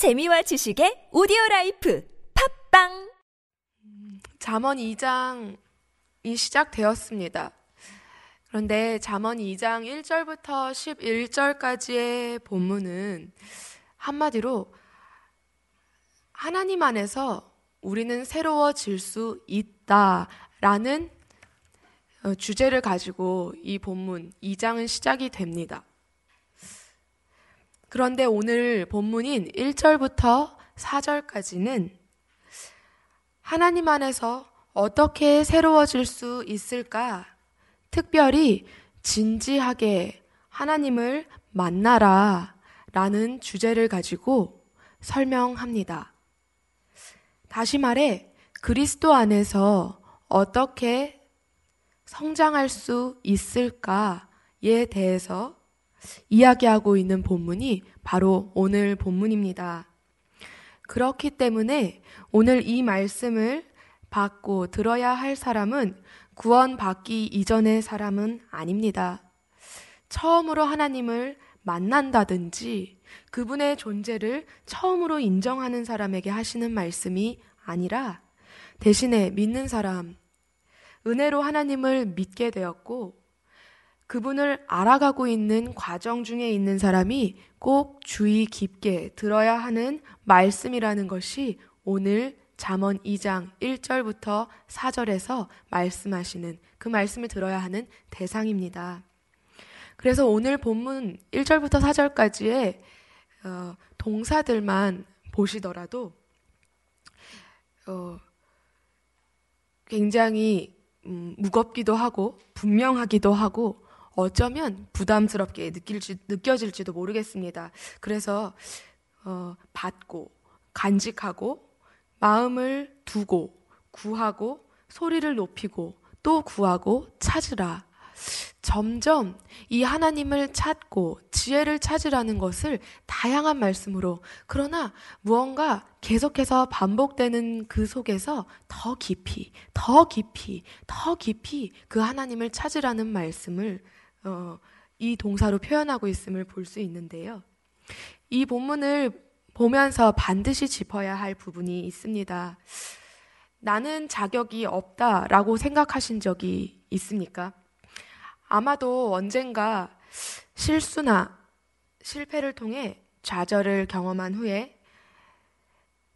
재미와 지식의 오디오 라이프 팟빵 잠언 2장이 시작되었습니다. 그런데 잠언 2장 1절부터 11절까지의 본문은 한마디로 하나님 안에서 우리는 새로워질 수 있다라는 어, 주제를 가지고 이 본문 2장은 시작이 됩니다. 그런데 오늘 본문인 1절부터 4절까지는 하나님 안에서 어떻게 새로워질 수 있을까? 특별히 진지하게 하나님을 만나라 라는 주제를 가지고 설명합니다. 다시 말해, 그리스도 안에서 어떻게 성장할 수 있을까에 대해서 이야기하고 있는 본문이 바로 오늘 본문입니다. 그렇기 때문에 오늘 이 말씀을 받고 들어야 할 사람은 구원받기 이전의 사람은 아닙니다. 처음으로 하나님을 만난다든지 그분의 존재를 처음으로 인정하는 사람에게 하시는 말씀이 아니라 대신에 믿는 사람, 은혜로 하나님을 믿게 되었고 그분을 알아가고 있는 과정 중에 있는 사람이 꼭 주의 깊게 들어야 하는 말씀이라는 것이 오늘 잠언 2장 1절부터 4절에서 말씀하시는 그 말씀을 들어야 하는 대상입니다. 그래서 오늘 본문 1절부터 4절까지의 어, 동사들만 보시더라도 어, 굉장히 음, 무겁기도 하고 분명하기도 하고 어쩌면 부담스럽게 느낄지, 느껴질지도 모르겠습니다. 그래서 어, 받고 간직하고 마음을 두고 구하고 소리를 높이고 또 구하고 찾으라. 점점 이 하나님을 찾고 지혜를 찾으라는 것을 다양한 말씀으로 그러나 무언가 계속해서 반복되는 그 속에서 더 깊이, 더 깊이, 더 깊이 그 하나님을 찾으라는 말씀을 어, 이 동사로 표현하고 있음을 볼 수 있는데요. 이 본문을 보면서 반드시 짚어야 할 부분이 있습니다. 나는 자격이 없다 라고 생각하신 적이 있습니까? 아마도 언젠가 실수나 실패를 통해 좌절을 경험한 후에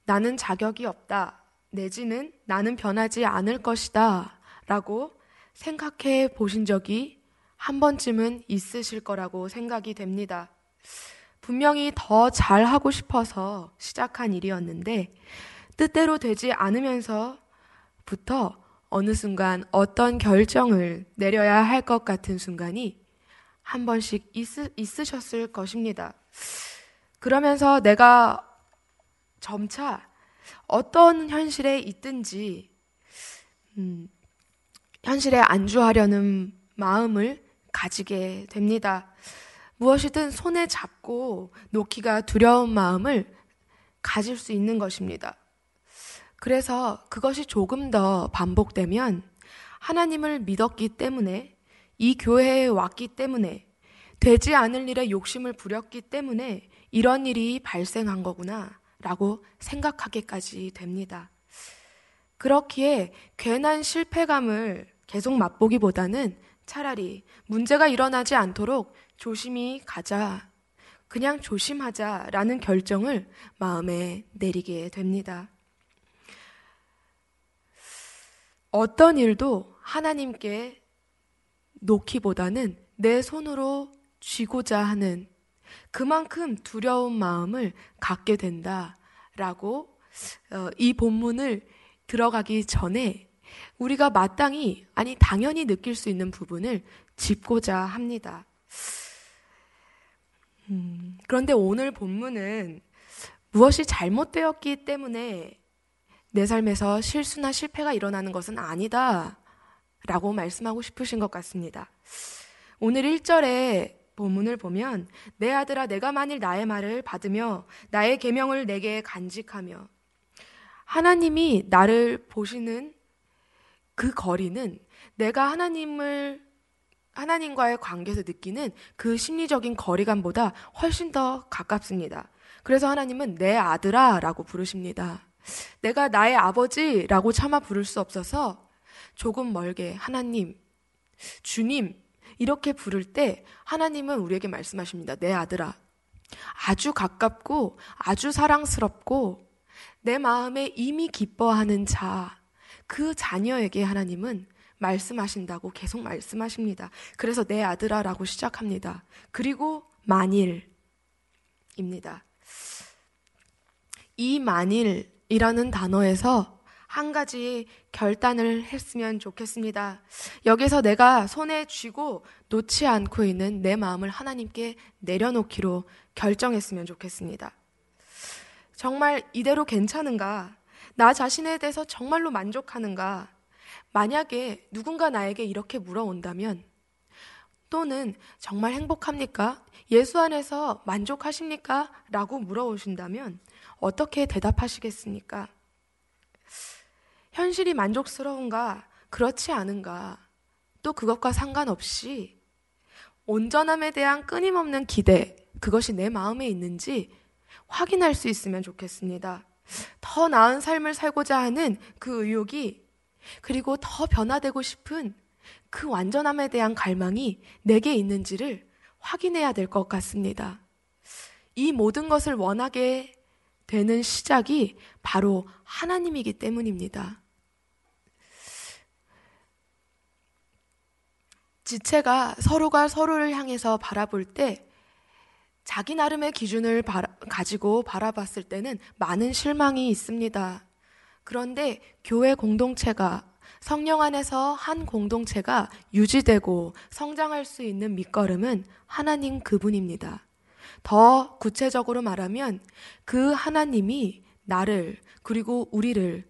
나는 자격이 없다, 내지는 나는 변하지 않을 것이다 라고 생각해 보신 적이 한 번쯤은 있으실 거라고 생각이 됩니다. 분명히 더 잘하고 싶어서 시작한 일이었는데 뜻대로 되지 않으면서부터 어느 순간 어떤 결정을 내려야 할 것 같은 순간이 한 번씩 있, 있으셨을 것입니다. 그러면서 내가 점차 어떤 현실에 있든지 음, 현실에 안주하려는 마음을 가지게 됩니다. 무엇이든 손에 잡고 놓기가 두려운 마음을 가질 수 있는 것입니다. 그래서 그것이 조금 더 반복되면 하나님을 믿었기 때문에 이 교회에 왔기 때문에 되지 않을 일에 욕심을 부렸기 때문에 이런 일이 발생한 거구나 라고 생각하게까지 됩니다. 그렇기에 괜한 실패감을 계속 맛보기보다는 차라리 문제가 일어나지 않도록 조심히 가자. 그냥 조심하자라는 결정을 마음에 내리게 됩니다. 어떤 일도 하나님께 놓기보다는 내 손으로 쥐고자 하는 그만큼 두려운 마음을 갖게 된다라고 어, 이 본문을 들어가기 전에 우리가 마땅히, 아니, 당연히 느낄 수 있는 부분을 짚고자 합니다. 음, 그런데 오늘 본문은 무엇이 잘못되었기 때문에 내 삶에서 실수나 실패가 일어나는 것은 아니다. 라고 말씀하고 싶으신 것 같습니다. 오늘 1절에 본문을 보면 내 아들아 내가 만일 나의 말을 받으며 나의 계명을 내게 간직하며 하나님이 나를 보시는 그 거리는 내가 하나님을 하나님과의 관계에서 느끼는 그 심리적인 거리감보다 훨씬 더 가깝습니다. 그래서 하나님은 내 아들아 라고 부르십니다. 내가 나의 아버지 라고 차마 부를 수 없어서 조금 멀게 하나님, 주님, 이렇게 부를 때 하나님은 우리에게 말씀하십니다. 내 아들아. 아주 가깝고 아주 사랑스럽고 내 마음에 이미 기뻐하는 자, 그 자녀에게 하나님은 말씀하신다고 계속 말씀하십니다. 그래서 내 아들아라고 시작합니다. 그리고 만일입니다. 이 만일이라는 단어에서 한 가지 결단을 했으면 좋겠습니다. 여기서 내가 손에 쥐고 놓지 않고 있는 내 마음을 하나님께 내려놓기로 결정했으면 좋겠습니다. 정말 이대로 괜찮은가? 나 자신에 대해서 정말로 만족하는가? 만약에 누군가 나에게 이렇게 물어온다면 또는 정말 행복합니까? 예수 안에서 만족하십니까? 라고 물어오신다면 어떻게 대답하시겠습니까? 현실이 만족스러운가? 그렇지 않은가? 또 그것과 상관없이 온전함에 대한 끊임없는 기대, 그것이 내 마음에 있는지 확인할 수 있으면 좋겠습니다. 더 나은 삶을 살고자 하는 그 의욕이 그리고 더 변화되고 싶은 그 완전함에 대한 갈망이 내게 있는지를 확인해야 될 것 같습니다. 이 모든 것을 원하게 되는 시작이 바로 하나님이기 때문입니다. 지체가 서로가 서로를 향해서 바라볼 때 자기 나름의 기준을 바라, 가지고 바라봤을 때는 많은 실망이 있습니다. 그런데 교회 공동체가 성령 안에서 한 공동체가 유지되고 성장할 수 있는 밑거름은 하나님 그분입니다. 더 구체적으로 말하면 그 하나님이 나를 그리고 우리를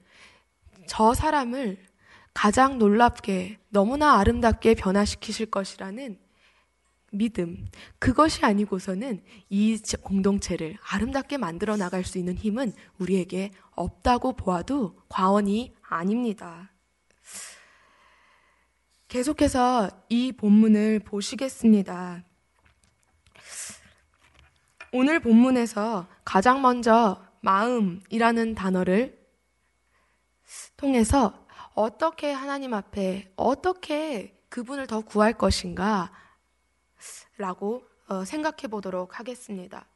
저 사람을 가장 놀랍게 너무나 아름답게 변화시키실 것이라는 믿음. 그것이 아니고서는 이 공동체를 아름답게 만들어 나갈 수 있는 힘은 우리에게 없다고 보아도 과언이 아닙니다. 계속해서 이 본문을 보시겠습니다. 오늘 본문에서 가장 먼저 마음이라는 단어를 통해서 어떻게 하나님 앞에 어떻게 그분을 더 구할 것인가 라고 어, 생각해 보도록 하겠습니다.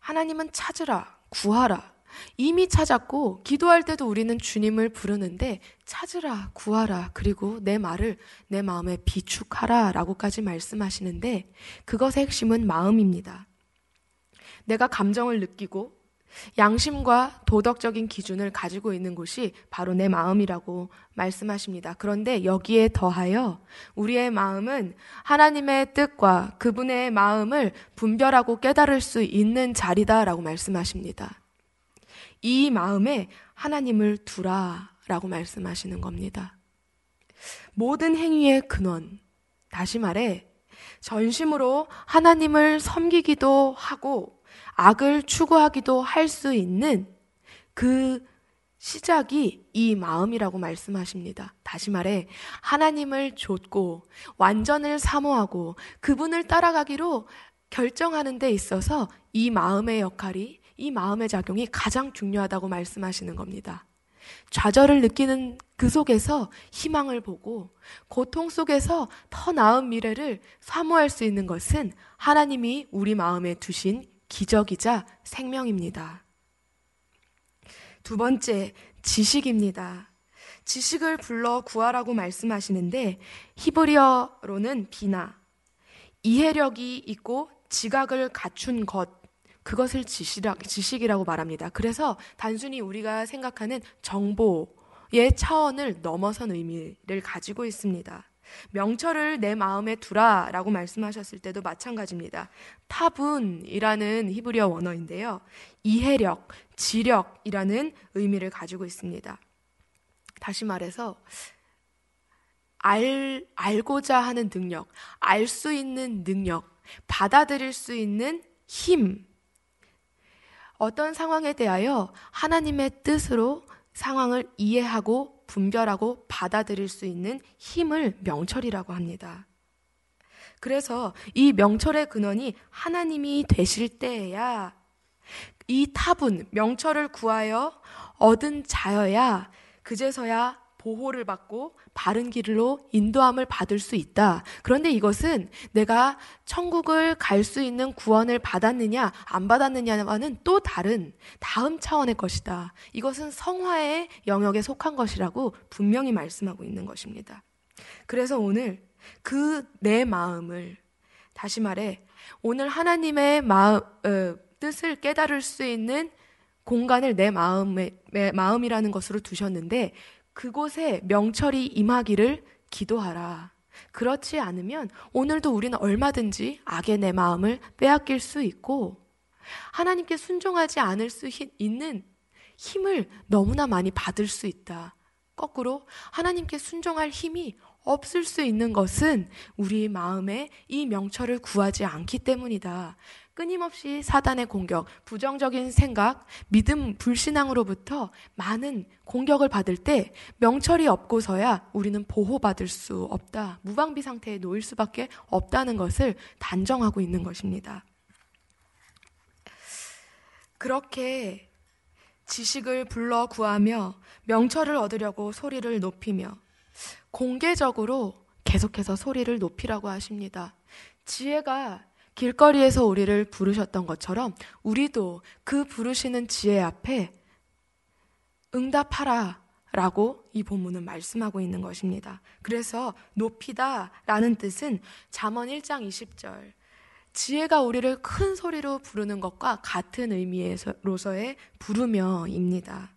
하나님은 찾으라, 구하라. 이미 찾았고, 기도할 때도 우리는 주님을 부르는데, 찾으라, 구하라, 그리고 내 말을 내 마음에 비축하라 라고까지 말씀하시는데, 그것의 핵심은 마음입니다. 내가 감정을 느끼고, 양심과 도덕적인 기준을 가지고 있는 곳이 바로 내 마음이라고 말씀하십니다. 그런데 여기에 더하여 우리의 마음은 하나님의 뜻과 그분의 마음을 분별하고 깨달을 수 있는 자리다라고 말씀하십니다. 이 마음에 하나님을 두라라고 말씀하시는 겁니다. 모든 행위의 근원, 다시 말해, 전심으로 하나님을 섬기기도 하고 악을 추구하기도 할 수 있는 그 시작이 이 마음이라고 말씀하십니다. 다시 말해, 하나님을 좇고 완전을 사모하고 그분을 따라가기로 결정하는 데 있어서 이 마음의 역할이, 이 마음의 작용이 가장 중요하다고 말씀하시는 겁니다. 좌절을 느끼는 그 속에서 희망을 보고 고통 속에서 더 나은 미래를 사모할 수 있는 것은 하나님이 우리 마음에 두신 기적이자 생명입니다. 두 번째, 지식입니다. 지식을 불러 구하라고 말씀하시는데 히브리어로는 비나 이해력이 있고 지각을 갖춘 것 그것을 지식이라고 말합니다. 그래서 단순히 우리가 생각하는 정보의 차원을 넘어선 의미를 가지고 있습니다. 명철을 내 마음에 두라 라고 말씀하셨을 때도 마찬가지입니다. 타분이라는 히브리어 원어인데요. 이해력, 지력이라는 의미를 가지고 있습니다. 다시 말해서 알, 알고자 하는 능력, 알 수 있는 능력, 받아들일 수 있는 힘. 어떤 상황에 대하여 하나님의 뜻으로 상황을 이해하고 분별하고 받아들일 수 있는 힘을 명철이라고 합니다. 그래서 이 명철의 근원이 하나님이 되실 때에야 이 탑은 명철을 구하여 얻은 자여야 그제서야 보호를 받고 바른 길로 인도함을 받을 수 있다. 그런데 이것은 내가 천국을 갈 수 있는 구원을 받았느냐, 안 받았느냐와는 또 다른 다음 차원의 것이다. 이것은 성화의 영역에 속한 것이라고 분명히 말씀하고 있는 것입니다. 그래서 오늘 그 내 마음을 다시 말해 오늘 하나님의 마음, 어, 뜻을 깨달을 수 있는 공간을 내 마음의 마음이라는 것으로 두셨는데 그곳에 명철이 임하기를 기도하라. 그렇지 않으면 오늘도 우리는 얼마든지 악의 내 마음을 빼앗길 수 있고 하나님께 순종하지 않을 수 있는 힘을 너무나 많이 받을 수 있다. 거꾸로 하나님께 순종할 힘이 없을 수 있는 것은 우리 마음에 이 명철을 구하지 않기 때문이다. 끊임없이 사단의 공격, 부정적인 생각, 믿음, 불신앙으로부터 많은 공격을 받을 때 명철이 없고서야 우리는 보호받을 수 없다. 무방비 상태에 놓일 수밖에 없다는 것을 단정하고 있는 것입니다. 그렇게 지식을 불러 구하며 명철을 얻으려고 소리를 높이며 공개적으로 계속해서 소리를 높이라고 하십니다. 지혜가 길거리에서 우리를 부르셨던 것처럼 우리도 그 부르시는 지혜 앞에 응답하라 라고 이 본문은 말씀하고 있는 것입니다. 그래서 높이다 라는 뜻은 잠언 1장 20절 지혜가 우리를 큰 소리로 부르는 것과 같은 의미로서의 부르며입니다.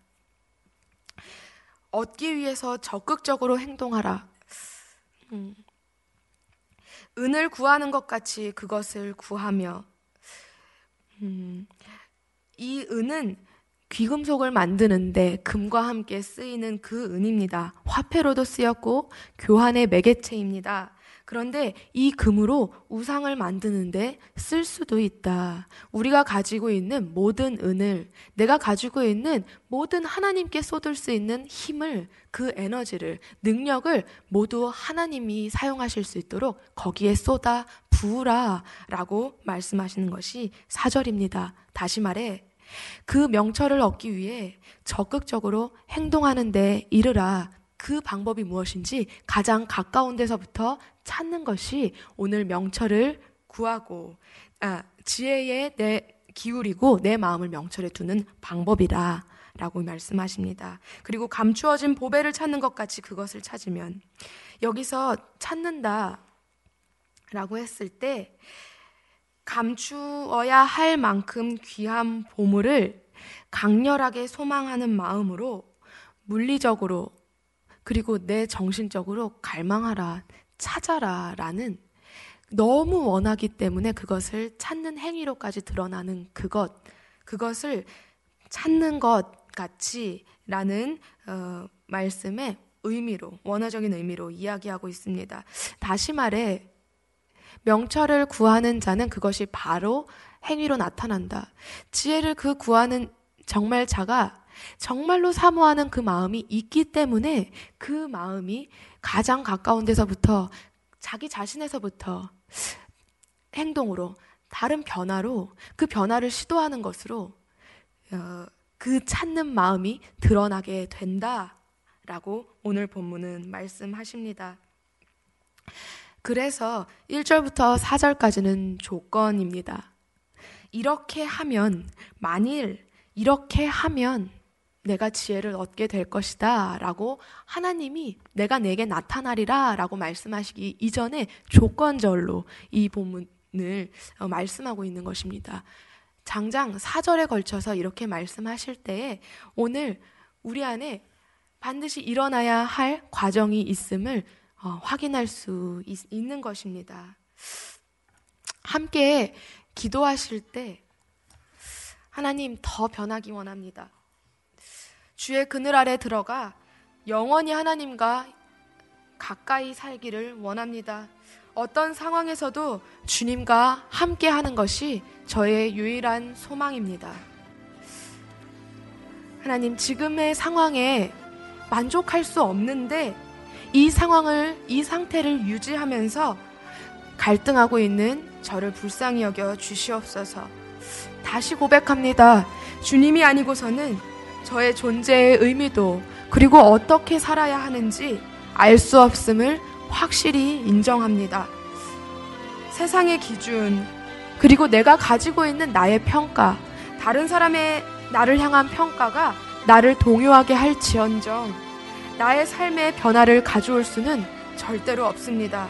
얻기 위해서 적극적으로 행동하라. 음, 은을 구하는 것 같이 그것을 구하며 음, 이 은은 귀금속을 만드는데 금과 함께 쓰이는 그 은입니다. 화폐로도 쓰였고 교환의 매개체입니다. 그런데 이 금으로 우상을 만드는데 쓸 수도 있다. 우리가 가지고 있는 모든 은을, 내가 가지고 있는 모든 하나님께 쏟을 수 있는 힘을, 그 에너지를, 능력을 모두 하나님이 사용하실 수 있도록 거기에 쏟아 부으라 라고 말씀하시는 것이 사절입니다. 다시 말해, 그 명철을 얻기 위해 적극적으로 행동하는데 이르라. 그 방법이 무엇인지 가장 가까운 데서부터 찾는 것이 오늘 명철을 구하고 아, 지혜에 내 기울이고 내 마음을 명철에 두는 방법이라 라고 말씀하십니다. 그리고 감추어진 보배를 찾는 것 같이 그것을 찾으면 여기서 찾는다 라고 했을 때 감추어야 할 만큼 귀한 보물을 강렬하게 소망하는 마음으로 물리적으로 그리고 내 정신적으로 갈망하라, 찾아라 라는 너무 원하기 때문에 그것을 찾는 행위로까지 드러나는 그것, 그것을 찾는 것 같이 라는 어, 말씀의 의미로, 원어적인 의미로 이야기하고 있습니다. 다시 말해, 명철을 구하는 자는 그것이 바로 행위로 나타난다. 지혜를 그 구하는 정말 자가 정말로 사모하는 그 마음이 있기 때문에 그 마음이 가장 가까운 데서부터 자기 자신에서부터 행동으로 다른 변화로 그 변화를 시도하는 것으로 어, 그 찾는 마음이 드러나게 된다라고 오늘 본문은 말씀하십니다. 그래서 1절부터 4절까지는 조건입니다. 이렇게 하면 만일 이렇게 하면 내가 지혜를 얻게 될 것이다. 라고 하나님이 내가 내게 나타나리라. 라고 말씀하시기 이전에 조건절로 이 본문을 어, 말씀하고 있는 것입니다. 장장 4절에 걸쳐서 이렇게 말씀하실 때에 오늘 우리 안에 반드시 일어나야 할 과정이 있음을 어, 확인할 수 있, 있는 것입니다. 함께 기도하실 때 하나님 더 변하기 원합니다. 주의 그늘 아래 들어가 영원히 하나님과 가까이 살기를 원합니다. 어떤 상황에서도 주님과 함께 하는 것이 저의 유일한 소망입니다. 하나님, 지금의 상황에 만족할 수 없는데 이 상황을, 이 상태를 유지하면서 갈등하고 있는 저를 불쌍히 여겨 주시옵소서. 다시 고백합니다. 주님이 아니고서는 저의 존재의 의미도 그리고 어떻게 살아야 하는지 알 수 없음을 확실히 인정합니다. 세상의 기준, 그리고 내가 가지고 있는 나의 평가, 다른 사람의 나를 향한 평가가 나를 동요하게 할지언정 나의 삶의 변화를 가져올 수는 절대로 없습니다.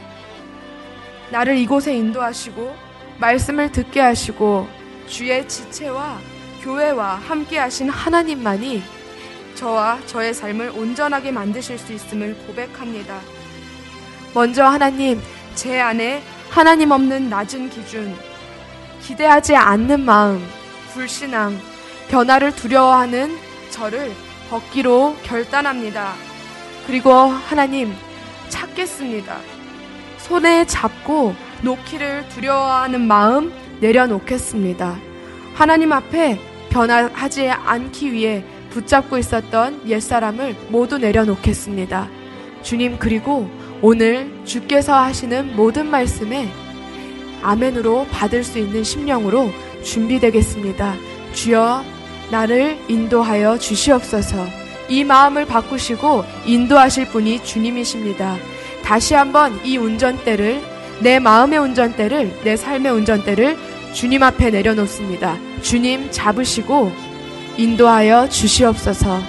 나를 이곳에 인도하시고 말씀을 듣게 하시고 주의 지체와 교회와 함께 하신 하나님만이 저와 저의 삶을 온전하게 만드실 수 있음을 고백합니다. 먼저 하나님, 제 안에 하나님 없는 낮은 기준, 기대하지 않는 마음, 불신앙, 변화를 두려워하는 저를 벗기로 결단합니다. 그리고 하나님, 찾겠습니다. 손에 잡고 놓기를 두려워하는 마음 내려놓겠습니다. 하나님 앞에 변화하지 않기 위해 붙잡고 있었던 옛사람을 모두 내려놓겠습니다. 주님, 그리고 오늘 주께서 하시는 모든 말씀에 아멘으로 받을 수 있는 심령으로 준비되겠습니다. 주여, 나를 인도하여 주시옵소서. 이 마음을 바꾸시고 인도하실 분이 주님이십니다. 다시 한번 이 운전대를, 내 마음의 운전대를, 내 삶의 운전대를 주님 앞에 내려놓습니다. 주님 잡으시고 인도하여 주시옵소서.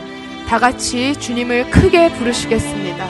다 같이 주님을 크게 부르시겠습니다.